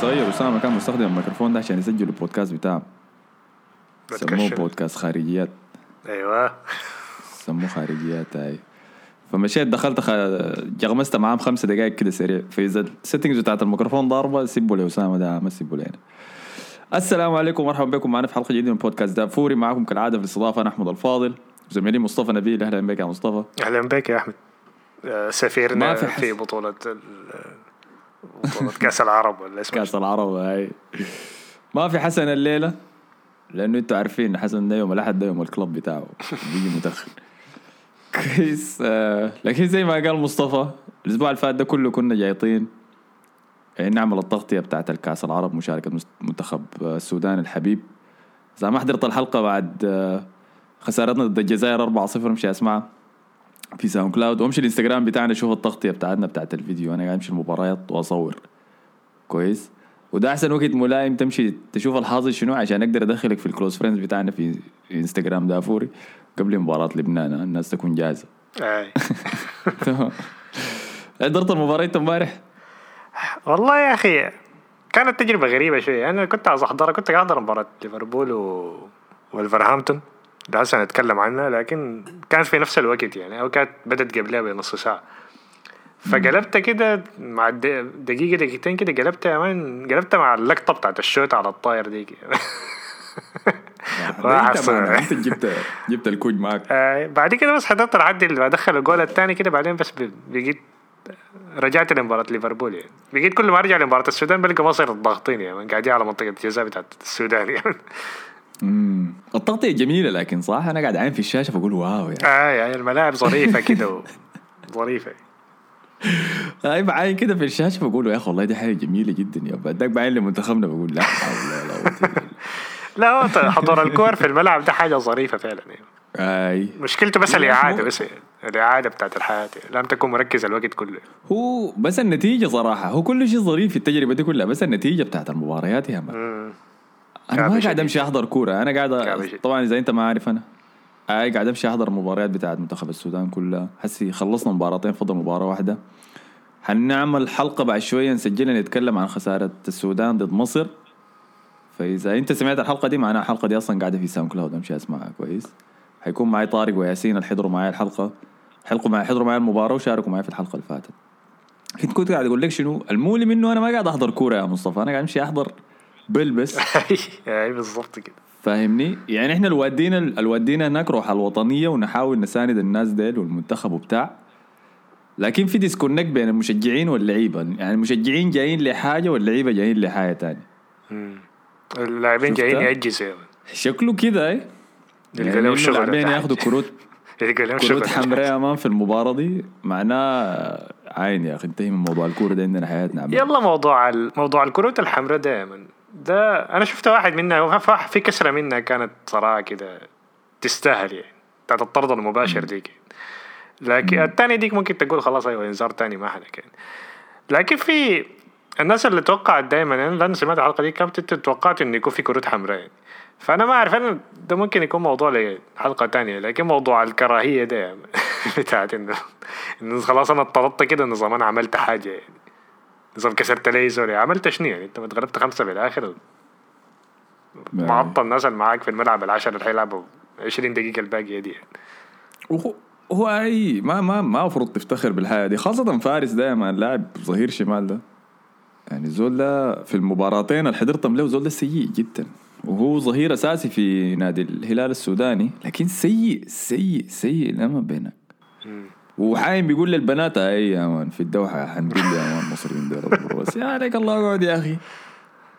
الصغير اسامه كان مستخدم الميكروفون ده عشان يسجل البودكاست بتاعه. سموه. بودكاست خارجيات. أيوه. سموه خارجيات هاي فمشيت دخلت خ... جغمست معاهم خمسة دقائق كده سريع. فاذا ال settings بتاعت الميكروفون ضاربة سيبوا لاسامه ده ما سيبوا لنا السلام عليكم ومرحبا بكم. معنا في حلقة جديدة من بودكاست دافوري معكم كالعادة في الاستضافة أنا أحمد الفاضل. زميلي مصطفى نبيل. أهلا بك يا مصطفى. أهلا بك يا أحمد. آه، سفيرنا في في, في بطولة كأس العرب ولا اسمه كأس العرب هاي. ما في حسن الليلة لأنه أنتوا عارفين حسن ده يوم الأحد ده يوم الكلب بتاعه بيجي متأخر. كويس. آه لكن زي ما قال مصطفى الأسبوع اللي فات ده كله كنا جايطين. يعني نعمل التغطية بتاعت الكأس العرب مشاركة مست- منتخب آه، السودان الحبيب. إذا ما حضرت الحلقة بعد آه، خسارتنا ضد الجزائر 4-0 امشي اسمعها في SoundCloud. وامشي الانستغرام بتاعنا شوف التغطية بتاعتنا بتاعت الفيديو. أنا قاعد أمشي المباريات وأصور. كويس؟ وده أحسن وقت ملائم تمشي تشوف الحاصل شنو عشان أقدر أدخلك في ال close friends بتاعنا في انستغرام دافوري قبل مباراة لبنان الناس تكون جاهزة. تمام حضرت المباراه امبارح؟ والله يا أخي كانت تجربة غريبة شوية. أنا كنت عايز احضرها كنت قاعد أحضر مباراة ليفربول و... والفرهامبتون. هسه نتكلم عنها لكن كانت في نفس الوقت يعني أو كانت بدت قبلها بنص ساعة. فقلبت كده مع دقيقة دقيقتين كده قلبتها من قلبتها مع اللقطة بتاعت الشوت على الطاير دي. ده أنت جبت جبت الكوج معك آه بعد كده بس حضرت العد اللي بدخل الجول الثاني كده بعدين بس بقيت رجعت لمباراة ليفربول يعني. بقيت كل ما أرجع لمباراة السودان بلقى مصر الضاغطين يعني قاعدين على منطقة الجزاء بتاعت السودان يعني. امم التغطية جميلة لكن صح أنا قاعد عين في الشاشة بقول واو يعني. آه يعني الملاعب ظريفة كده و- ظريفة. هاي بعين كده في الشاشة بقول يا أخي والله دي حاجة جميلة جدا يا بعدك بعين لمنتخبنا بقول لا. لا ط- حضور الكور في الملعب ده حاجة ظريفة فعلا يعني. أي. مشكلته بس لا، مو- بس الإعادة بتاعت الحياة. يعني. لم تكن مركز الوقت كله. هو بس النتيجة صراحة هو كل شيء ظريف في التجربة دي كلها بس النتيجة بتاعت المباريات يا مان. أنا ما قاعد. أمشي أحضر كورة. أنا قاعد. طبعا إذا أنت ما عارف أنا أي قاعد أمشي أحضر المباريات بتاعت منتخب السودان كلها. حسي خلصنا مباراتين فضل مباراة واحدة. حنعمل حلقة بعد شوية نسجلها نتكلم عن خسارة السودان ضد مصر. فإذا أنت سمعت الحلقة دي معناها الحلقة دي أصلا قاعدة في SoundCloud. أمشي اسمعها كويس. حيكون معي طارق وياسين اللي حضروا معي الحلقة. حلقوا معي حضروا معي المباراة وشاركوا معي في الحلقة اللي فاتت. كنت كنت قاعد أقول لك شنو؟ المهم إنه أنا ما قاعد أحضر كورة يا مصطفى. أنا قاعد أمشي أحضر بلبس أي بالضبط كده فاهمني؟ يعني إحنا الوادينا الوادينا هناك روح الوطنية ونحاول نساند الناس ديل والمنتخب وبتاع لكن في disconnect بين المشجعين واللعيبة يعني المشجعين جايين لحاجة واللعيبة جايين لحاجة تانية مم. اللاعبين؟ جايين يعجزوا. شكله كده اي يلقى يعني لهم إنه شغل اللاعبين ياخذوا. كروت يلقى لهم كروت حمراء أمام في المباراة دي معناه عين يا أخي انتهي من موضوع الكورة ده عندنا حياتنا عم. يلا موضوع ال- موضوع الكروت الحمراء دائما ده أنا شفت واحد منها في كسرة منها كانت صراحة كده تستاهل يعني بتاعت الطرد المباشر ديك. لكن الثانية ديك ممكن تقول خلاص أيوه انذار تاني ما حدا كان لكن في الناس اللي توقعت دائما أنا لأن سمعت الحلقة دي كانت توقعت إنه يكون في كروت حمراء يعني. فأنا ما أعرف أنا ده ممكن يكون موضوع لحلقة تانية لكن موضوع الكراهية ده بتاعت انه إنه خلاص أنا اضطربت كده نظام أنا عملت حاجة يعني. نظام كسرت لي زول عملت شنو يعني؟ انت ما اتغلبت خمسة بالآخر معطل الناس اللي معاك في الملعب العشرة اللي حيلعبوا. 20 دقيقة الباقيه دي يعني. وهو هو اي ما ما ما المفروض تفتخر بالحياة دي. خاصة فارس دائما لاعب ظهير شمال ده. يعني زول ده في المباراتين اللي حضرتهم له زول ده سيء جدا. وهو ظهير أساسي في نادي الهلال السوداني. لكن سيء سيء سيء لما بينك. وحايم بيقول للبنات اي يا مان في الدوحة حنقول يا مان المصريين دول. بس يا عليك الله اقعد يا أخي.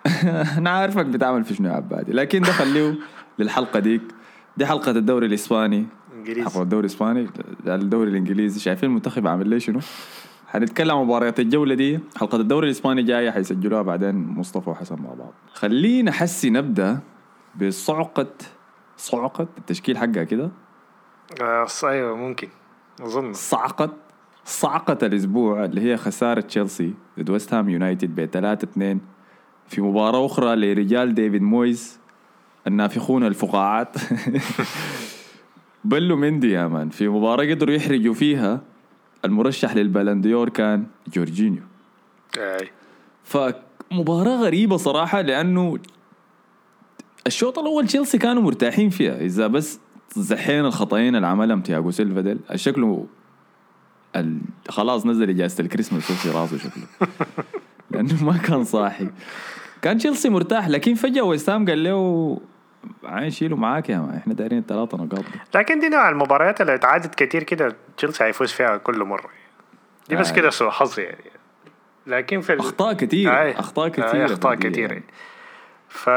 أنا عارفك بتعمل في شنو يا عبادي لكن ده خليه للحلقة ديك دي حلقة الدوري الإسباني. إنجليزي. حلقة الدوري الإسباني الدوري الإنجليزي. شايفين المنتخب عامل ليه شنو؟ حنتكلم عن مباريات الجولة دي. حلقة الدوري الإسباني جاية حيسجلوها بعدين مصطفى وحسن مع بعض. خلينا حسي نبدأ بصعقة صعقة التشكيل حقها كده. آه أيوه ممكن. أظن. صعقة صعقة الأسبوع اللي هي خسارة تشيلسي ضد ويست هام يونايتد ب 3 2 في مباراة أخرى لرجال ديفيد مويز النافخون الفقاعات. poor Mendy يا man في مباراة قدروا يحرجوا فيها المرشح لل Ballon d'Or كان جورجينيو. أي. ف مباراة غريبة صراحة لأنه الشوط الأول تشيلسي كانوا مرتاحين فيها إذا بس زحين الخطأين اللي عملهم تياجو سيلفا ديل. شكله ال... خلاص نزل إجازة الكريسماس في راسه شكله. لأنه ما كان صاحي. كان تشيلسي مرتاح لكن فجأة ويست هام قالوا عين شيلوا معاك يا ما إحنا دايرين ثلاثة نقاط. لكن دي نوع المباريات اللي اتعادت كتير كده تشيلسي هيفوز فيها كل مرة. دي بس آه. كده سوء حظ يعني. لكن في ال- أخطاء كتير آي. أخطاء آي، كتير. أخطاء كتير. ف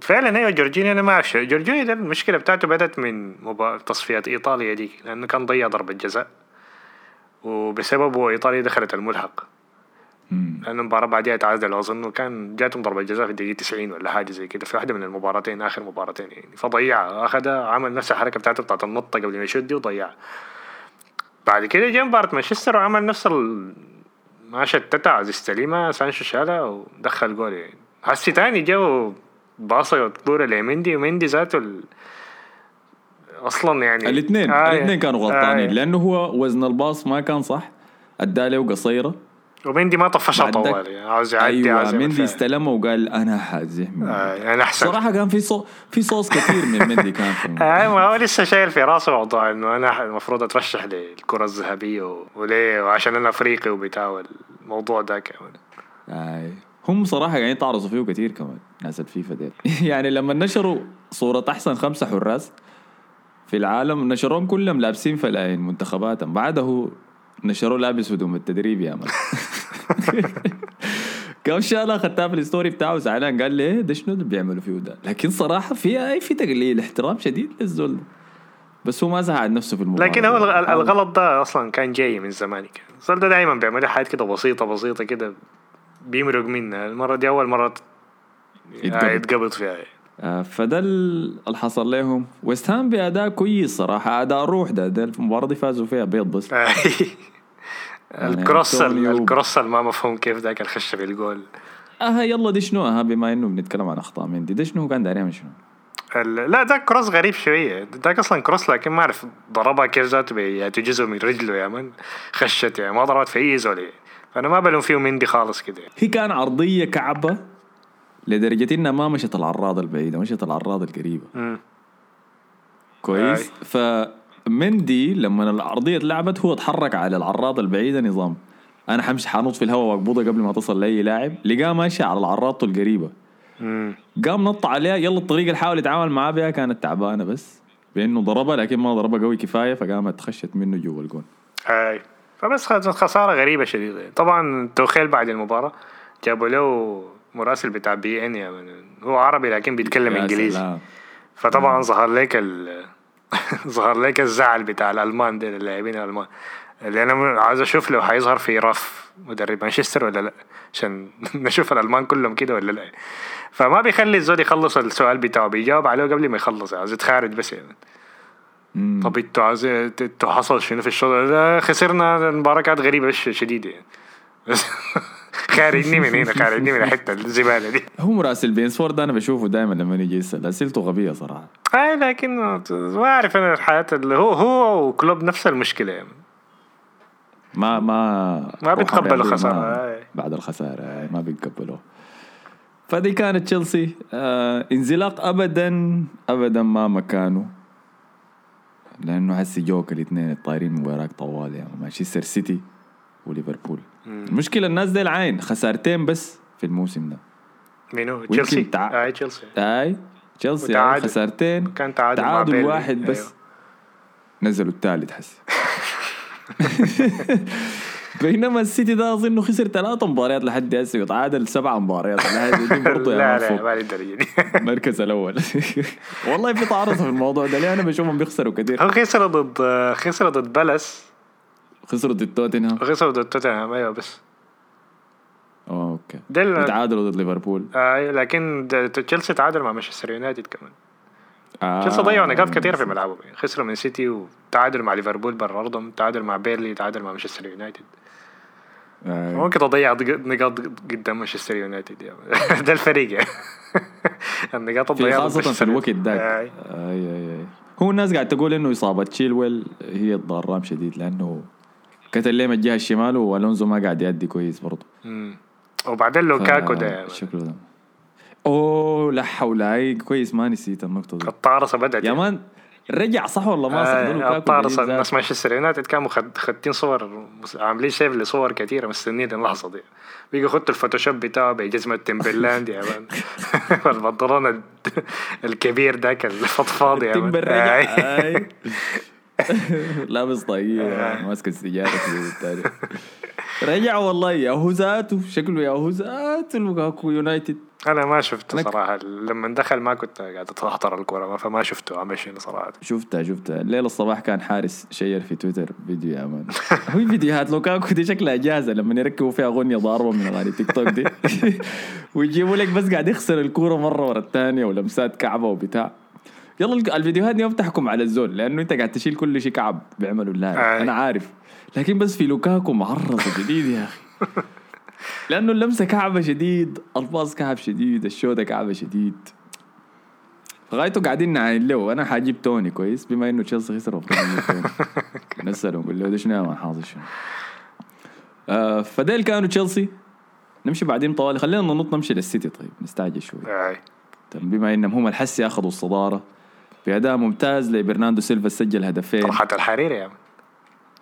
فعلا أيوه جورجينيو أنا ما أعرف. جورجينيو ده المشكلة بتاعته بدأت من مبا... تصفيات إيطاليا دي لأنه كان ضيع ضربة جزاء وبسببه إيطاليا دخلت الملحق. لأنه المباراة بعدها تعادلوا أظن وكان جاتهم ضربة جزاء في الدقيقة 90 ولا حاجة زي كده في واحدة من المباراتين آخر مباراتين يعني. فضيعها أخذها عمل نفس الحركة بتاعته بتاعت النطة قبل ما يشد وضيعها بعد كده جاء مباراة مانشستر وعمل نفس ال ما شتتها عايز يستلمها سانشو شالها ودخل جول يعني. هسي تاني جو باصة كورة لمندي ومندي ذاته ال... أصلا يعني الاثنين آه الاثنين كانوا غلطانين آه. لأنه هو وزن الباص ما كان صح ادى له قصيرة. ومندي ما طفشها طوال يعني عاوز يعدي أيوه عاوز يعمل مندي. استلمه وقال أنا حازحمه آه أنا أحسن. صراحة كان في صو... في صوص كثير من مندي كان في. آه ما هو لسه شايل في راسه موضوع إنه أنا المفروض أترشح للكرة الذهبية و... وليه؟ وعشان أنا أفريقي وبتاع الموضوع ده كمان. آي. هم صراحة قاعدين يتعرضوا فيه كثير كمان ناس الفيفا ديل. يعني لما نشروا صورة أحسن خمسة حراس في العالم نشروهم كلهم لابسين فنايل منتخباتهم. بعده نشروه لابس هدوم التدريب يا man كم شغله اخذتها في ال story بتاعه زعلان قال لي إيه ده شنو اللي بيعملوا فيه ده؟ لكن صراحة في أي في تقليل احترام شديد للزول. بس هو ما زعل نفسه في المباراة. لكن هو. الغلط ده أصلا كان جاي من زمان. كان الزول ده دايما بيعمل حاجات كده بسيطة بسيطة كده. بيمرق منها المرة دي أول مرة يتقبض. آه، يتقبض فيها. آه، فده ال- اللي حصل لهم. ويست هام بأداء كويس صراحة. أداء روح ده, ده المباراة دي فازوا فيها بيض بس. الكروس ال- أنطونيو- الكروس ما مفهوم كيف ذاك الخش في الجول آه يلا دي شنو؟ آه بما إنه بنتكلم عن أخطاء مندي ده شنو كان داير يعمل شنو؟ لا ذاك كروس غريب شوية. ذاك أصلا كروس لكن ما أعرف ضربها كيف ذاته بياتي جزء من رجله يا من خشت يعني ما ضربت في أي زول. فأنا ما بلوم فيه مندي خالص كده. هي كان عرضية كعبة لدرجة إنها ما مشت العراضه البعيدة مشت العراضه القريبة. كويس. فمندي لما العرضية اتلعبت هو اتحرك على العراضه البعيدة نظام. أنا حمشي حنط في الهواء واقبضها قبل ما تصل لأي لاعب لقاه ماشي على العراضه القريبه. قام نط عليها يلا الطريقة اللي حاول يتعامل معاه بها كانت تعبانة بس بأنه ضربها لكن ما ضربها قوي كفاية فقامت خشت منه جوا الجون. هاي فبس خسارة غريبة شديدة. طبعا توخيل بعد المباراة. جابوا له مراسل بتاع بي إن من. هو عربي لكن بيتكلم إنجليزي. سلام. فطبعا ظهر لك ال ظهر لك الزعل بتاع الألمان دي اللاعبين الألمان. اللي أنا عايز أشوف لو حيظهر في رف مدرب مانشستر ولا لأ. عشان نشوف الألمان كلهم كده ولا لأ. فما بيخلي الزول يخلص السؤال بتاعه بيجاوب عليه قبل ما يخلص. عايز يتخارج بس يعني مم. طب أنتوا عايز أنتوا حصل شنو في الشوط ده خسرنا المباراة كانت غريبة ش- شديدة. يعني خارجني من هنا خارجني من الحتة الزبالة دي. هو مراسل بينسفورد أنا بشوفه دائما لما يجي يسأل. أسئلته غبية صراحة. اي لكن ما أعرف أنا الحياة اللي هو هو وكلوب نفس المشكلة. يعني ما ما ما بيتقبلوا ما- أي. بعد الخسارة أي، ما بيتقبلوها فدي كانت تشيلسي. آه انزلاق ابدا ابدا ما مكانه. لأنه هسي جوك الاثنين الطايرين من وراك طوال يعني. مانشستر سيتي وليفربول. المشكلة الناس دي العين خسارتين بس في الموسم ده. مينو؟ تشيلسي. تع- أي تشيلسي. أي؟ تشيلسي. خسارتين. كان تعادل تعادل. واحد بس. أيوه. نزلوا الثالث حسي بينما السيتي ده أظن خسر ثلاث مباريات لحد هسه وتعادل سبع مباريات. دي برضه لا لا ما دي المركز الأول. والله في تعارض في الموضوع ده. ليه أنا بشوفهم بيخسروا كثير. هو خسر ضد خسر ضد بالاس. خسروا ضد توتنهام. وخسر ضد توتنهام أيوه بس. okay. ده ال- وتعادلوا ضد ليفربول. اي لكن تشيلسي تعادل مع مانشستر يونايتد كمان. آه. تشيلسي ضيعوا نقاط كثير في ملعبهم. يعني خسروا من سيتي وتعادلوا مع ليفربول برا أرضهم تعادل مع بيرنلي تعادل مع مانشستر يونايتد. آه. ممكن تضيع نقاط قدام مانشستر يونايتد يعني ده الفريق. يعني النقاط ضد خاصة في الوقت آي. آي آي آي. هو الناس قاعد تقول إنه إصابة تشيلويل هي الضرام شديد لأنه كتل ليه من الجهة الشمال وألونزو ما قاعد يأدي كويس برضه. وبعدين لوكاكو ده. شكله ده. أوه لا حول هاي كويس ما نسيت النقطة دي. الطارصة بدأت يا man رجع صح ولا ما صح؟ ده آه. الناس مانشستر يونايتد كانوا خد- خدين صور عاملين save لصور كثيرة مستنيين اللحظة دي. بيجي خدوا الفوتوشوب بتاعه بجزمة تمبرلاند يا man. البنطلون ال- الكبير ذاك الفضفاض يا man. لابس طاقية ماسك السيجارة في التاني رجع والله يا هو ذاته شكله يا هو ذاته لوكاكو يونايتد أنا ما شفته أنا- صراحة. لما دخل ما كنت قاعد احضر الكورة فما شفته عمل شنو صراحة. شفتها شفتها الليلة الصباح كان حارس شير في تويتر فيديو يا man. هو فيديوهات لوكاكو دي شكلها جاهزة لما يركبوا فيها أغنية ضاربة من أغاني تيك توك دي. ويجيبوا لك بس قاعد يخسر الكورة مرة ورا الثانية ولمسات كعبة وبتاع. يلا الفيديوهات دي ما بتحكم على الزول لأنه أنت قاعد تشيل كل شيء كعب بيعملوا اللاعب. أنا عارف. لكن بس في لوكاكو معرضة جديد يا أخي. لأنه اللمسة كعبة شديد ألفاظ كعب شديد الشوطة كعبة شديد. غايته قاعدين نعاين له. أنا حاجيب توني كويس بما إنه تشيلسي خسر نسأله نقول له ده شنو يا حاصل شنو آه فديل كانوا تشيلسي. نمشي بعدين طوالي. خلينا ننط نمشي للسيتي طيب نستعجل شوي. بما إنهم هم الحسي اخذوا الصدارة. باداء ممتاز لبرناردو سيلفا سجل هدفين. طرحة الحرير يا man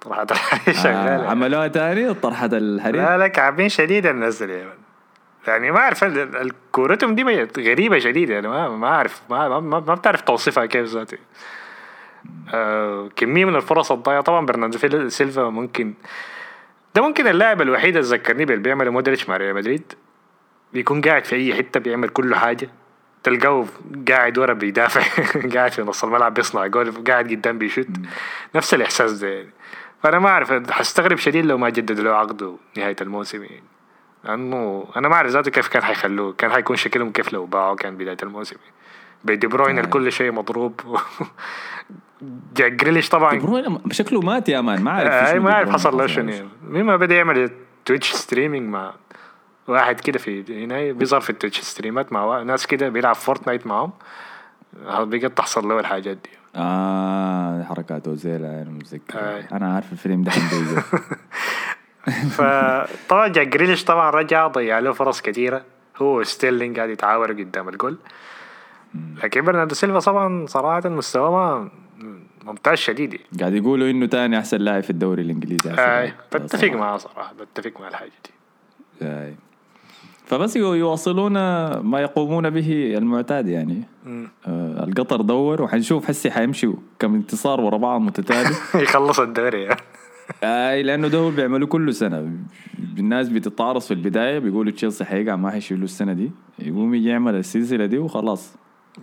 طرحة الحرير آه شغالة. عملوها تاني طرحة الحرير لا لا كعبين شديد النزل يا يعني ما أعرف كورتهم دي غريبة شديدة يعني ما ما أعرف ما, ما, ما ما بتعرف توصفها كيف ذاتي آه كمية من الفرص الضايعة. طبعا برناردو سيلفا ممكن ده ممكن اللاعب الوحيد اللي ذكرني باللي بيعمل مودريتش مع ريال مدريد. بيكون قاعد في أي حتة بيعمل كل حاجة. تلقاه قاعد ورا بيدافع قاعد في نص الملعب بيصنع جول قاعد قدام بيشوت. نفس الإحساس ده يعني. فأنا ما أعرف حستغرب شديد لو ما جددوا له عقده نهاية الموسم يعني. لأنه أنا ما أعرف ذاته كيف كان حيخلوه كان حيكون شكلهم كيف لو باعوا كان بداية الموسم بدي بروين آه. الكل شيء مضروب. جاك جريليش طبعا. دي بروين شكله مات يا man ما أي شنو ما أعرف حصل له شنو يعني. مما بدأ يعمل تويتش streaming مع واحد كده في هنا بيظهر في التويتش ستريمات مع ناس كده بيلعب فورتنايت معهم بقت تحصل له الحاجات دي. آه حركات اوزيل أنا متذكر آي. أنا عارف الفيلم ده فطبعا جاك جريليش طبعا رجع ضيع له فرص كثيره هو ستيرلينج قاعد يتعاوروا قدام الجول. لكن برناردو سيلفا طبعا صراحة مستواه ما- ممتاز شديد. يعني. قاعد يقولوا إنه تاني أحسن لاعب في الدوري الإنجليزي. اي بتفق معاه صراحة بتفق مع الحاجة دي. اي فبس يو- يواصلون ما يقومون به المعتاد يعني. آه القطر دور وحنشوف حسي حيمشوا كم انتصار ورا بعض متتالي. يخلص الدوري. يعني. أي لأنه ده هو بيعملوا كل سنة. الناس بتتعرض في البداية بيقولوا تشيلسي حيقع ما حيشيلوا السنة دي. يقوم يجي يعمل السلسلة دي وخلاص.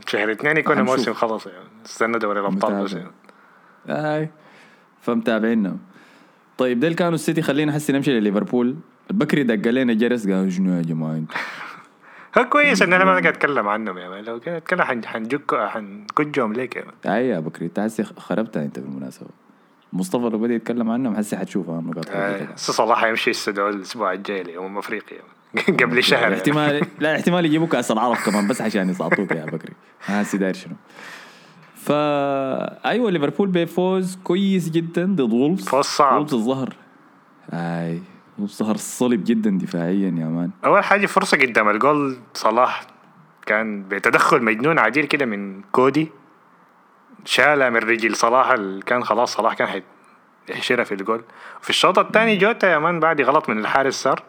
شهر اثنين يكون. الموسم خلص يعني. استنى دوري الأبطال بس. يعني. أي فمتابعينهم طيب ديل كانوا السيتي خلينا حسي نمشي لليفربول. البكري دق علينا جرس قال شنو يا جماعة أنتوا هو كويس ان أنا ما قاعد أتكلم عنهم يا man لو كده أتكلم حن حنجك حنكجهم ليك يا man اي يا بكري انت حسي خربتها أنت بالمناسبة. مصطفى لو بدأ يتكلم عنهم حسي حتشوفها النقاط آه، هسه صلاح يمشي يستدعوا الأسبوع الجاي لأمم أفريقيا. قبل شهر يعني. احتمال لا احتمال يجيبوا كاس العرب كمان بس عشان يسقطوك يا بكري. هسي داير شنو. فا أيوه ليفربول بيفوز كويس جدا ضد وولفز. فوز صعب. وولفز الظهر. أي. وولفز ظهر صلب جدا دفاعيا يا man. أول حاجة فرصة قدام الجول صلاح كان بتدخل مجنون عديل كده من كودي شالها من رجل صلاح كان خلاص صلاح كان حي- يحشرها في الجول. في الشوط الثاني جوتا يا man بعد غلط من الحارس صار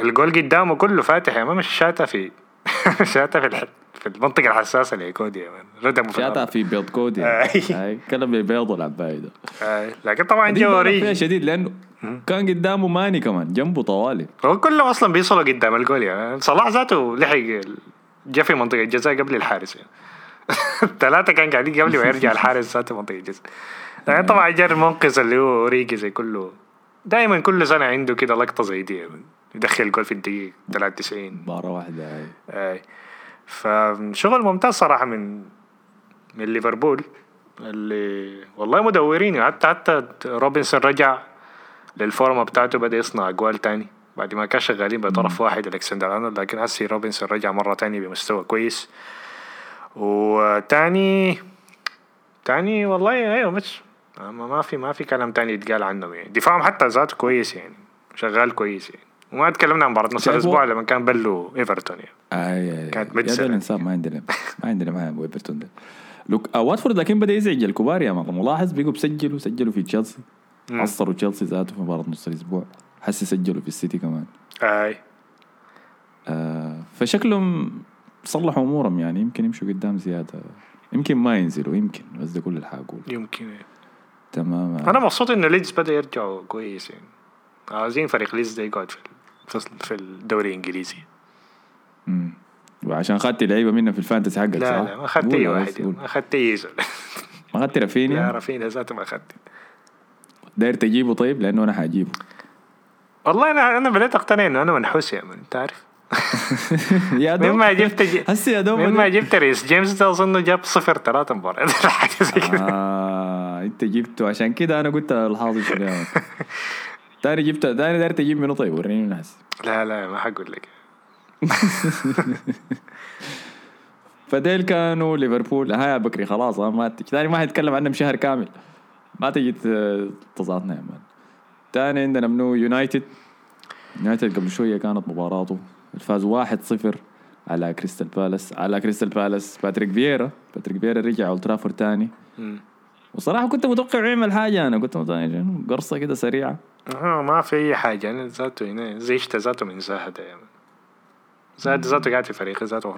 الجول قدامه كله فاتح يا man مش شاتها في شاتها في. في المنطقة الحساسة لكودي يا man ردمه في بيض كودي أي. اي كلام بيض العباية ده لكن طبعا دي جو بقى فيها شديد لأنه كان قدامه ماني كمان جنبه طوالي. هو كلهم أصلا بيوصلوا قدام الجول يعني صلاح ذاته لحق جا في منطقة الجزاء قبل الحارس يعني. الثلاثه كان قاعدين قبل ما يرجع الحارس ذاته منطقة الجزاء. يعني طبعا جا المنقذ اللي هو أوريجي زي كله. دائما كل سنة عنده كده لقطة زي دي يعني. يدخل جول في الدقيقة 93 مباراة واحدة أي. أي. فشغل ممتاز صراحة من من ليفربول اللي والله مدورين حتى حتى روبنسون رجع للفورمة بتاعته بدأ يصنع أجوال تاني. بعد ما كان شغالين بطرف واحد ألكسندر أرنولد. لكن هسي روبنسون رجع مرة تاني بمستوى كويس. وتاني تاني والله أيوه ما ما في ما في كلام تاني يتقال عنهم يعني دفاعهم حتى ذاته كويس يعني شغال كويس يعني. وما تكلمنا عن مباراة نص الأسبوع لما كان بلو إيفرتون يعني. اي كانت يا. ده الانسان ما عندنا ما عندنا معاه إيفرتون ده. لوك آه، واتفورد لكن بدأ يزعج الكبار يا man ملاحظ بيقوا بسجلوا سجلوا في تشيلسي. عصروا تشيلسي ذاته في مباراة نص الأسبوع. حس سجلوا في السيتي كمان. أي. آه فشكلهم صلحوا أمورهم يعني. يمكن يمشوا قدام زيادة. يمكن ما ينزلوا يمكن. بس ده كل اللي يمكن يعني. تمام أنا مبسوط انه ليدز بدأ يرجعوا كويس يعني. عايزين فريق ليدز ده يقعد في في- الدوري الإنجليزي. مم. وعشان اخذت لعيبة منها في ال Fantasy حقك لا صح؟ لا ما اخذت أي واحد قول. ما اخذت أي ما اخذت لا رافينيا رافينيا ذاته ما اخذت داير تجيبه طيب؟ لأنه أنا حجيبه والله أنا أنا بديت أقتنع إنه أنا منحوس يا man انت عارف يا دوب. مما جبت ج... هسه يا دوب مما جبت ريس جيمس ده اظنه جاب صفر ثلاثة مباريات حاجة زي كده. آه أنت جبته. عشان كده أنا قلت شنو مان. تاني جبت تاني داير تجيب منه طيب وريني الناس لا لا ما حقول لك. فديل كانوا ليفربول. ها يا بكري خلاص ما تاني ما حيتكلم عنهم شهر كامل. ما تجي تضغطنا يا مان. تاني عندنا منو؟ يونايتد. يونايتد قبل شوية كانت مباراته. فاز 1-0 على كريستال بالاس. على كريستال بالاس. باتريك فييرا. باتريك فييرا رجع أولد ترافورد تاني. وصراحة كنت متوقع يعمل حاجة أنا. كنت متوقع قرصة كده سريعة. ما في أي حاجة. أنا ذاته هنا زيشت ذاته من زهد يا من زاد ذاته قاعد في فريق ذاته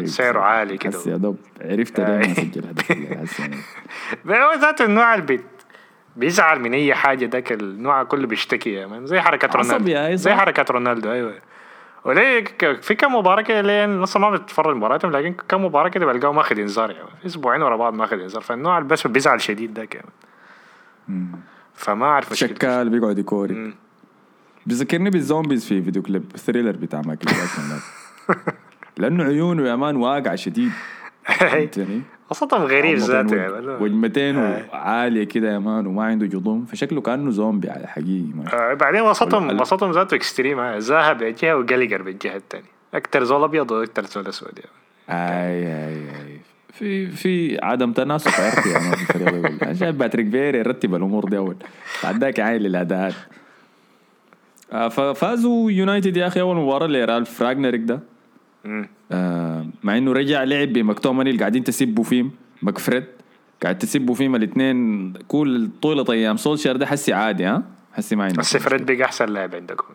أي، سعره عالي كده. يا دوب عرفت ليه ما. سجل هدف يعني. ذاته النوع اللي بي- بيزعل من أي حاجة ذاك النوع كله بيشتكي يا من زي عصبي رونالدو. زي صح. حركة رونالدو أيوه. وليه في كم مباراة كده ليه لسه ما بتفرج مباراتهم لكن كم مباراة كده بلقاه ماخذ إنذار يعني. أسبوعين ورا بعض ماخذ إنذار. فالنوع اللي بس بيزعل شديد ده كمان. فما أعرف. شكال بيقعد يكوري. بيذكرني بال zombies في فيديو كليب Thriller بتاع مايكل جاكسون. لأنه عيونه يا man واقع شديد فهمتني؟ وسطهم غريب ذاته وج- يعني وجمتين أي. عالية كده يا man وما عنده جضم فشكله كأنه زومبي على حقيقي آه، بعدين وسطهم وسطهم ذاته extreme زاها بالجهه وجالاغر بالجهة الثانية أكثر زول أبيض وأكثر زول أسود يعني. أي أي أي في في عدم تناسق عرفي يا man في الفريق شايف باتريك فييرا يرتب الأمور دي أول. بعد ذاك عاين للاداءات آه، ففازوا يونايتد يا أخي أول مباراة لرالف رانغنيك ده. آه، مع إنه رجع لعب بمكتوميناي اللي قاعدين تسبوا فيهم. ماكفريد قاعد تسبوا فيهم الاثنين. كل طولة أيام. سولشر ده حسي عادي ها؟ حسي ما عنده بس فريد بقى أحسن لاعب عندكم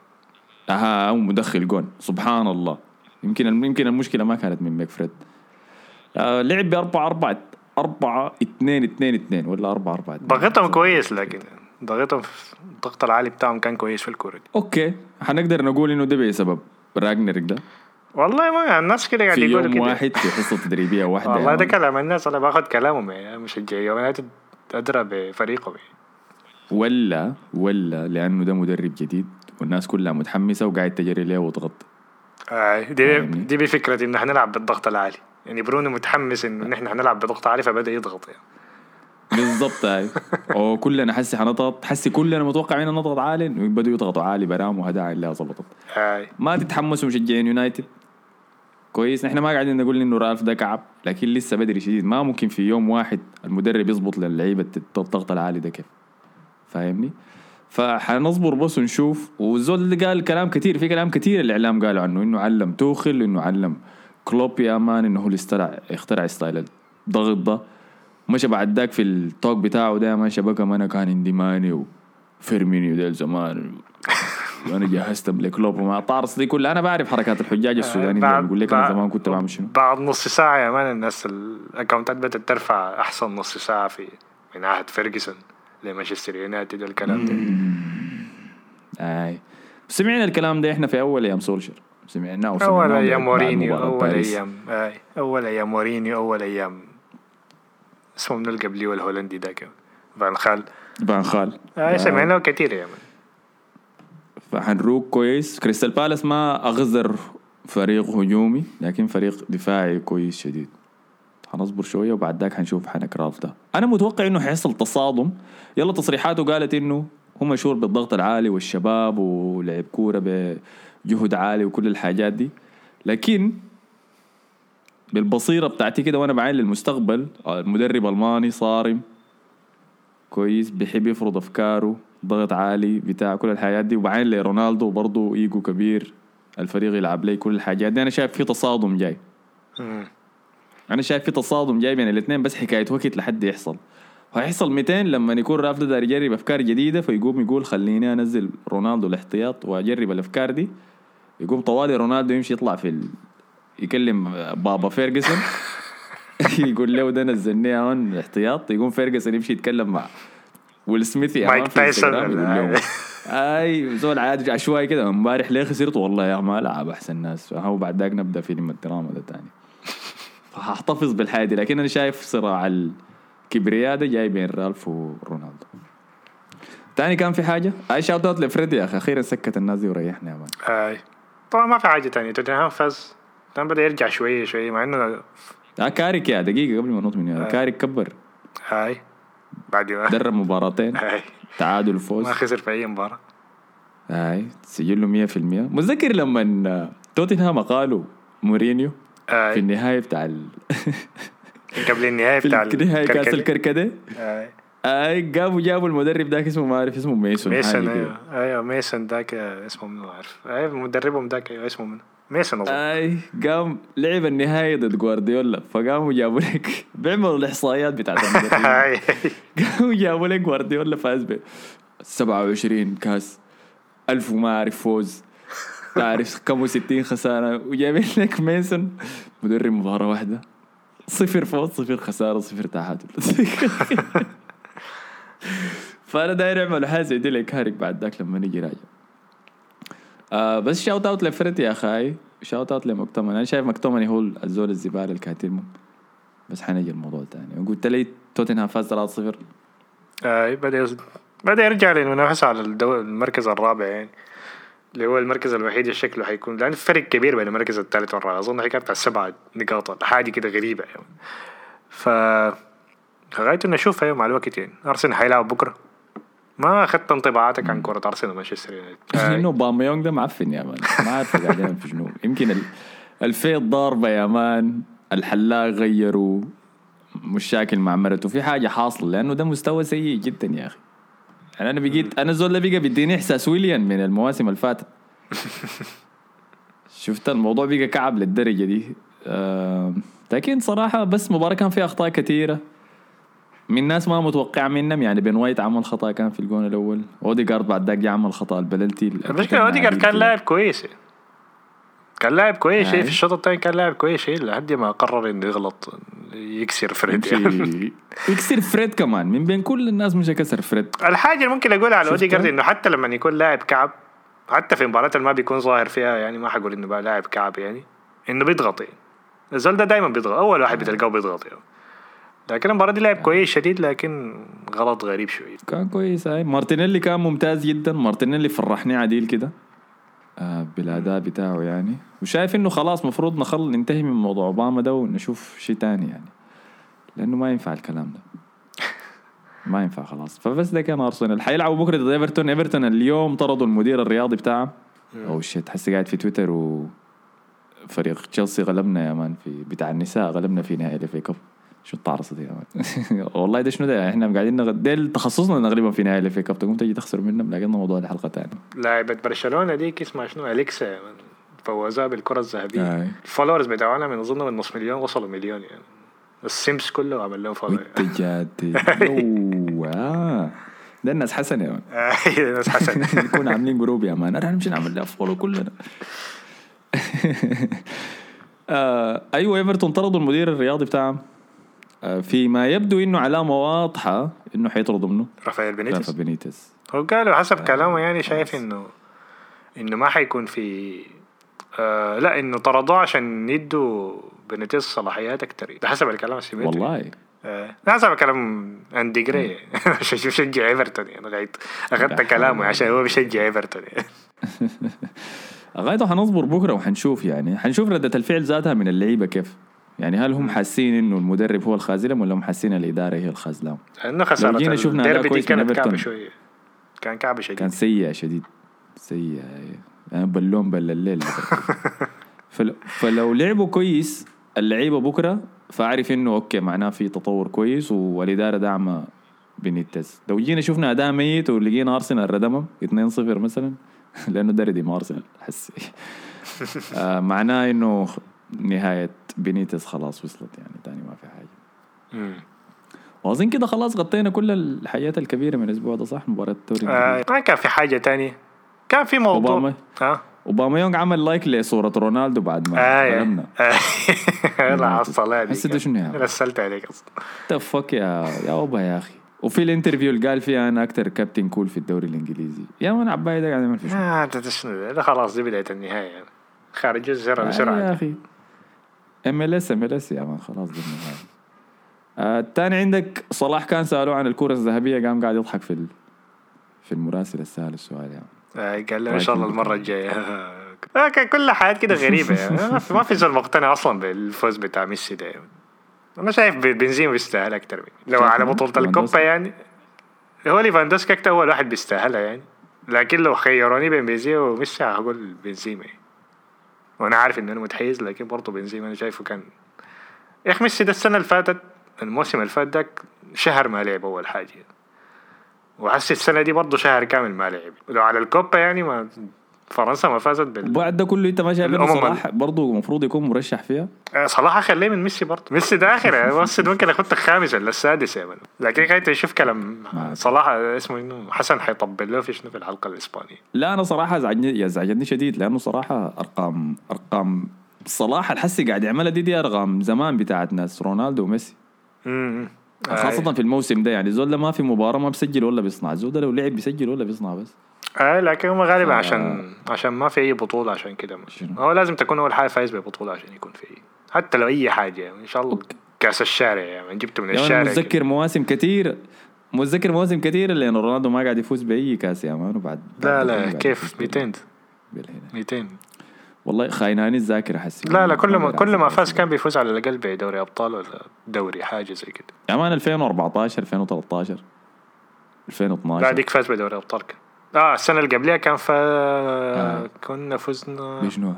أها أو مدخل جون. سبحان الله. يمكن يمكن المشكلة ما كانت من ماكفريد. آه لعب ب 4 4 4 2 2 2 ولا 4 4 ضغطهم كويس لكن ضغطهم الضغط العالي بتاعهم كان كويس في الكورة. دي okay حنقدر نقول إنه ده بسبب رانغنيك ده؟ والله ما الناس كده قاعد في يقولوا يوم كده. واحد في حصة تدريبية واحدة والله ده. كلام الناس أنا باخذ كلامهم يعني مشجع يونايتد ادرى بفريقهم يعني. ولا ولا لأنه ده مدرب جديد والناس كلها متحمسة وقاعد تجري له وتغطي. آه دي؟ دي بفكرة انه حنلعب بالضغط العالي. يعني برونو متحمس انه نحن حنلعب بضغط عالي فبدا يضغط يعني. بالضبط هاي أو كلنا حسي حنضغط حسي كلنا متوقعين نضغط عالي بدوا يضغطوا عالي برام وهداع اللي ظبطت آه. ما تتحمسوا مشجعين يونايتد. كويس نحن ما قاعدين نقول إنه رالف ده كعب لكن لسه بدري شديد. ما ممكن في يوم واحد المدرب يضبط للعيبة الضغط العالي ده كيف؟ فاهمني؟ فحنصبر بس ونشوف. والزول اللي قال كلام كثير في كلام كثير الإعلام قالوا عنه إنه علم توخيل إنه علم كلوب يا man إنه هو اللي اخترع اخترع style الضغط ده. مشى بعد ذاك في ال talk بتاعه ده ماشي بقى ما أنا كان عندي ماني وفيرمينيو ده زمان. وأنا جهزتهم لكلوب ومع طارس دي كلها أنا بعرف حركات الحجاج السودانيين بعد- بقول لك أنا زمان كنت بعمل شنو؟ بعد نص ساعة يا man الناس الأكونتات بدأت ترفع أحسن نص ساعة في من عهد فيرجسون لمانشستر يونايتد والكلام ده. أي. سمعنا الكلام ده إحنا في أول أيام سولشر. سمعناه اول وسمعناه أيام بعد مورينيو. أيام آي. اول أيام مورينيو اول أيام اسمه من القبلي والهولندي ذاك فان خال فان خال آه سمعناه كثير يا مان فحنروق كويس كريستال بالاس ما اغزر فريق هجومي لكن فريق دفاعي كويس شديد حنصبر شوية وبعد ذاك حنشوف حنكراف ده. أنا متوقع إنه حيحصل تصادم. يلا تصريحاته قالت إنه هو مشهور بالضغط العالي والشباب ولعب كورة بجهد عالي وكل الحاجات دي. لكن بالبصيرة بتاعتي كده وأنا بعين للمستقبل المدرب ألماني صارم كويس بيحب يفرض أفكاره ضغط عالي بتاع كل الحاجات دي وبعدين لرونالدو برضه إيجو كبير الفريق يلعب لي كل الحاجات دي. أنا شايف في تصادم جاي. أنا شايف في تصادم جاي بين الاثنين بس حكاية وقت لحد يحصل. وهيحصل 200 لما يكون رافض داير يجرب افكار جديدة فيقوم يقول خليني أنزل رونالدو الاحتياط وأجرب الأفكار دي. يقوم طوالي رونالدو يمشي يطلع في ال... يكلم بابا فيرجسون. يقول له ده نزلني هون احتياط. يقوم فيرجسون يمشي يتكلم مع ويل سميث يا مايك تايسون. يقول له أي زول عادي عشوائي كده. امبارح ليه خسرت؟ والله يا ما لعب أحسن ناس. هو بعد ذاك نبدأ فيلم الدراما ده تاني. فهحتفظ بالحياة دي لكن أنا شايف صراع الكبرياء ده جاي بين رالف ورونالدو. تاني كان في حاجة؟ أي shout out لفريد يا أخي أخيرا سكت الناس دي وريحنا يا man. آي. طبعا ما في حاجة تانية. توتنهام فاز. كان بدأ يرجع شوية شوية مع إنه آه كاريك يا دقيقة قبل ما ننط من هنا. كاريك كبر. هاي. بعد ما درب مباراتين. هاي. تعادل فوز. ما خسر في أي مباراة. هاي. سجله 100% متذكر لما توتنهام قالوا مورينيو في هاي النهاية بتاع ال... قبل النهاية في بتاع النهاية كاس هاي. اي جابوا جابوا المدرب ذاك اسمه ما اعرف اسمه ميسون ميسون. أيوه أيوه ميسون ذاك اسمه منو ما اعرف أيوه مدربهم ذاك أيوه اسمه منو ميسون اظن اي قام لعب النهايه ضد جوارديولا فقاموا جابوا لك بيعملوا الاحصائيات بتاعت قاموا جابوا لك جوارديولا فاز ب 27 كاس 1000 وما اعرف فوز تعرف كم 60 خساره وجايبين لك ميسون مدرب مباراه واحدة صفر فوز صفر خساره صفر تعادل فأنا داير أعمل حاجة زي دي لكاريك بعد ذاك لما نيجي راجع. آه بس shout out لفريد يا أخي. shout out لمكتومن. أنا شايف مكتومن هو الزول الزبالة اللي كاتمه بس حنجي الموضوع تاني قلت لي توتنهام فاز 3-0 اي بدا بدا يرجع للمنافسه على الدو... المركز الرابع يعني. اللي هو المركز الوحيد اللي شكله حيكون. لأن فرق كبير بين المركز الثالث والرابع. أظن هي كانت بتاع سبعة نقاط حاجة كده غريبة يعني. ف غاية نشوف أيوه مع الوقت يعني. ارسنال حيلعب بكرة. ما أخذت انطباعاتك عن كرة ارسنال ومانشستر يونايتد. إنه أوباميانج ده معفن يا man. ما عارف قاعدين في شنو. يمكن ال- الفيض ضاربة يا man. الحلاق غيروا. مشاكل مع مرته. في حاجة حاصلة. لأنه ده مستوى سيء جدا يا أخي. يعني أنا بقيت أنا ده بقى بيديني إحساس ويليان من المواسم اللي فاتت شفت الموضوع بقى كعب للدرجة دي. آه لكن صراحة بس مباراة كان فيها أخطاء كثيرة. من ناس ما متوقع منهم يعني بين وايت عمل خطأ كان في الجون الأول اوديجارد بعد ذاك عمل خطأ البلنتي المشكلة اوديجارد كان لاعب كويس يعني. كان لاعب كويس شيء أي. في الشوط الثاني كان لاعب كويس شيء لحد ما قرر إنه يغلط يكسر فريد يعني. يكسر فريد كمان من بين كل الناس مش كسر فريد الحاجة اللي ممكن أقولها على؟ اوديجارد إنه حتى لما يكون لاعب كعب حتى في مباراة اللي ما بيكون ظاهر فيها يعني ما حقول إنه بقى لاعب كعب يعني إنه بيضغط يعني الزول ده دايما بيضغط أول واحد بتلقاه بيضغط يعني لكن المباراة دي لعب كويس شديد لكن غلط غريب شوية. كان كويس هاي مارتينيلي كان ممتاز جدا. مارتينيلي فرحني عديل كده آه بالأداء بتاعه يعني. وشايف إنه خلاص مفروض نخل ننتهي من موضوع أوبا ده ونشوف شيء تاني يعني. لأنه ما ينفع الكلام ده. ما ينفع خلاص. فبس ده كان أرسنال. حيلعبوا بكرة ضد إيفرتون. إيفرتون اليوم طردوا المدير الرياضي بتاعه. أو شيت حسي قاعد في تويتر و فريق تشيلسي غلبنا يا man في بتاع النساء غلبنا في نهائي ال FA Cup. شو التعرصة دي؟ والله ده شنو ده؟ إحنا قاعدين نغ... ده تخصصنا نغلبهم في نهائي ال FA Cup تقوم تجي تخسر منهم لكن موضوع لحلقه ثانية لاعبة برشلونة ديك اسمها شنو؟ أليكسا فوزها بالكرة الذهبية. آي. ال followers بتاعنا من اظن من نص مليون وصلوا مليون يعني. السيمس كله عمل لهم follow وانت جاد. آه. ده الناس حسن يا man. آه، ناس حسن نكون عاملين group يا man. إحنا نمشي نعمل لها follow كلنا. آه أيوه إيفرتون طردوا المدير الرياضي بتاعهم. آه فيما يبدو إنه علامة واضحة إنه حيطردوا منه. رافائيل رافا بينيتس بينيتس هو قالوا حسب كلامه يعني شايف انه إنه ما حيكون في آه لا إنه طردوه عشان يدوا بينيتس صلاحيات أكتر. ده حسب الكلام السيمتري. والله. آه حسب كلام أندي جراي. عشان بيشجع إيفرتون يعني. لغايه أخذت كلامه عشان هو بيشجع إيفرتون يعني. غايته حنصبر بكرة وحنشوف يعني. حنشوف ردة الفعل ذاتها من اللعيبة كيف. يعني هل هم حاسين إنه المدرب هو الخازلهم ولا هم حاسين الإدارة هي الخازلهم لأنه خسارة جينا شفنا الديربي دي كانت إيفرتون. شوية. كان كعبة شديد. كان سيء شديد. سيء يعني بلون بل الليل فلو, فلو لعبوا كويس اللعيبة بكرة فأعرف إنه أوكي معناه في تطور كويس والإدارة داعمة بينيتز لو جينا شفنا أداء ميت ولقينا أرسنال ردمهم 2-0 مثلا لأنه ده ردم أرسنال حسي. آه معناه إنه نهاية بينيتز خلاص وصلت يعني تاني ما في حاجة. مم. وأظن كده خلاص غطينا كل الحاجات الكبيرة من الأسبوع ده صح؟ مباراة الدوري آه ما كان في حاجة تانية. كان في موضوع. أوباما. آه اوباما يونغ عمل لايك لصورة رونالدو بعد ما آه آه. لا الصلاة دي حسيت شنو يعني؟ رسلت عليك أصلا. تفك يا يا أوبا يا أخي. وفي الانترفيو اللي قال فيها أنا أكتر كابتن كول في الدوري الإنجليزي. يا مان عباية ده قاعد يعمل في شنو؟ آه ده خلاص دي بداية النهاية. يعني. خارج الزر آه يا أخي. ام ال اس ام ال اس يا مان خلاص آه الثاني عندك صلاح كان سألوه عن الكرة الذهبية قام قاعد يضحك في ال... في المراسل السهل السؤال يعني. آه قال له إن شاء الله المرة الجاية. آه كل حياة كده غريبة يعني. ما في- زول مقتنع أصلا بالفوز بتاع ميسي ده. أنا شايف بنزيما بيستاهل أكتر من لو على ليفاندوسكي؟ الكوبا يعني. هو ليفاندوسكي أكتر اول واحد بيستاهلها يعني. لكن لو خيروني بين بنزيما وميسي هقول بنزيما. يعني. وأنا عارف إن أنا متحيز لكن برضه بنزيما أنا شايفه كان يا أخي ميسي ده السنة اللي فاتت الموسم اللي فات داك شهر ما لعب أول حاجة. وحسي السنة دي برضه شهر كامل ما لعب. لو على الكوبا يعني ما فرنسا ما فازت بال بعد ده كله انت ما شايف صلاح برضه المفروض يكون مرشح فيها. آه، صلاح اخليه من ميسي برضه. ميسي ده آخر يعني ميسي ده ممكن اخدت الخامس ولا السادس يا لكن كده تشوف كلام صلاح اسمه إنه حسن حيطبل له في شنو في الحلقة الإسبانية. لا أنا صراحة ازعجني ازعجني شديد لأنه صراحة ارقام أرقام صلاح الحسي قاعد يعملها دي دي أرقام زمان بتاعت ناس رونالدو وميسي. امم خاصة في الموسم ده يعني زول ما في مباراة ما بيسجل ولا بيصنع زول لو لعب بيسجل ولا بيصنع بس. آه لكن هم غالبا عشان عشان ما في أي بطولة عشان كده؟ هو لازم تكون أول حاجة فايز ببطولة عشان يكون في حتى لو أي حاجة يعني إن شاء الله كأس الشارع يعني جبته من يعني الشارع أنا كده. متذكر مواسم كثير متذكر مواسم كثير اللي رونالدو ما قاعد يفوز بأي كأس يا man وبعد لا لا كيف؟ بال- 200 بالهنا. 200 والله خايناني الذاكرة حسي لا لا كل ما كل ما فاز كان كان بيفوز على الأقل بدوري أبطال ولا دوري حاجة زي كده. يا مان 2014 2013 2012 لا ديك فاز بدوري أبطال كان. آه السنة اللي قبلها كان فا كنا فزنا. بشنو؟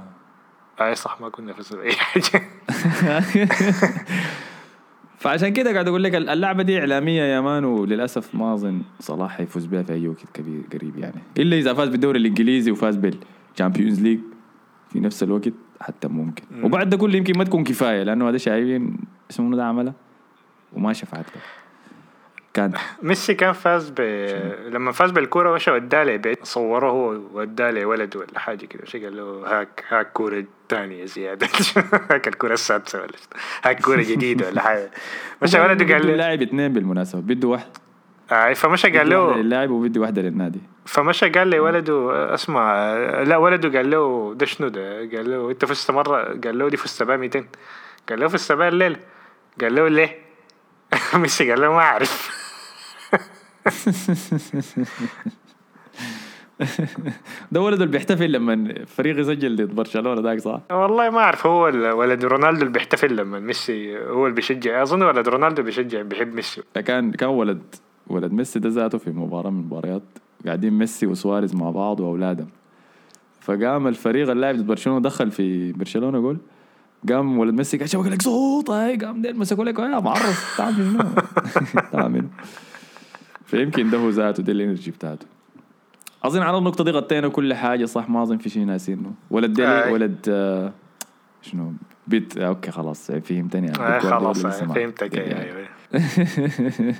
اي صح ما كنا فزنا. باي حاجة. فعشان كده قاعد أقول لك اللعبة دي إعلامية يا man وللأسف ما أظن صلاح حيفوز بها في أي وقت كبير قريب يعني. إلا إذا فاز بالدوري الإنجليزي وفاز بال Champions League في نفس الوقت حتى ممكن. وبعد ده كله يمكن ما تكون كفاية لأنه هذا شايفين اسمه ده عمله وما شفعت له كان. ميسي كان فاز ب... لما فاز بالكورة مشى وداه لي بيت صوره هو وداه لي ولد ولا حاجة كده. شي قال له؟ هاك هاك كورة ثانية زيادة. هاك الكورة السادسة ولا. هاك كورة جديدة ولا حاجة. مشى ولده قال له؟ اللاعب اثنين بالمناسبة بده واحد. آه فمشى قال له للاعب وبده واحدة للنادي. فمشى قال لي ولده اسمع لا ولده قال له ده شنو ده؟ قال له انت فزت مرة. قال له دي فزت بها 200 قال له فزت بها الليلة. قال له ليه؟ ميسي قال له ما أعرف. ده ولده اللي بيحتفل لما الفريق يسجل ضد برشلونة ذاك صح؟ والله ما أعرف هو ولد رونالدو اللي بيحتفل لما ميسي هو اللي بيشجع. أظن ولد رونالدو بيشجع بيحب ميسي. كان كان ولد ولد ميسي ده ذاته في مباراة من المباريات قاعدين ميسي وسواريز مع بعض واولادهم فقام الفريق اللاعب ضد برشلونة دخل في برشلونة يقول قام ولد ميسي قال شبك لك صوت هاي قام ديل مسكوا لك معرس تعال منو؟ تعال منو؟ فيمكن ده هو ذاته دي ال energy بتاعته. أظن على النقطة دي غطينا كل حاجة صح؟ ما أظن في شيء ناسينه ولد ديلي آي. ولد آه شنو؟ بيت آه، okay خلاص فهمتني. أنا. آه خلاص فهمتك. أيوه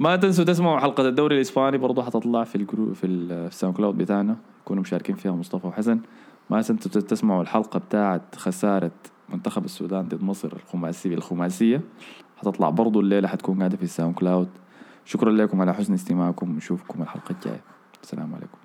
ما تنسوا تسمعوا حلقة الدوري الإسباني برضو حتطلع في ال group في ال SoundCloud بتاعنا. يكونوا مشاركين فيها مصطفى وحسن. ما تنسوا تسمعوا الحلقة بتاعت خسارة منتخب السودان ضد مصر الخماسية الخماسية. حتطلع برضو الليلة حتكون قاعدة في ال SoundCloud. شكرا لكم على حسن استماعكم ونشوفكم الحلقة الجاية. السلام عليكم.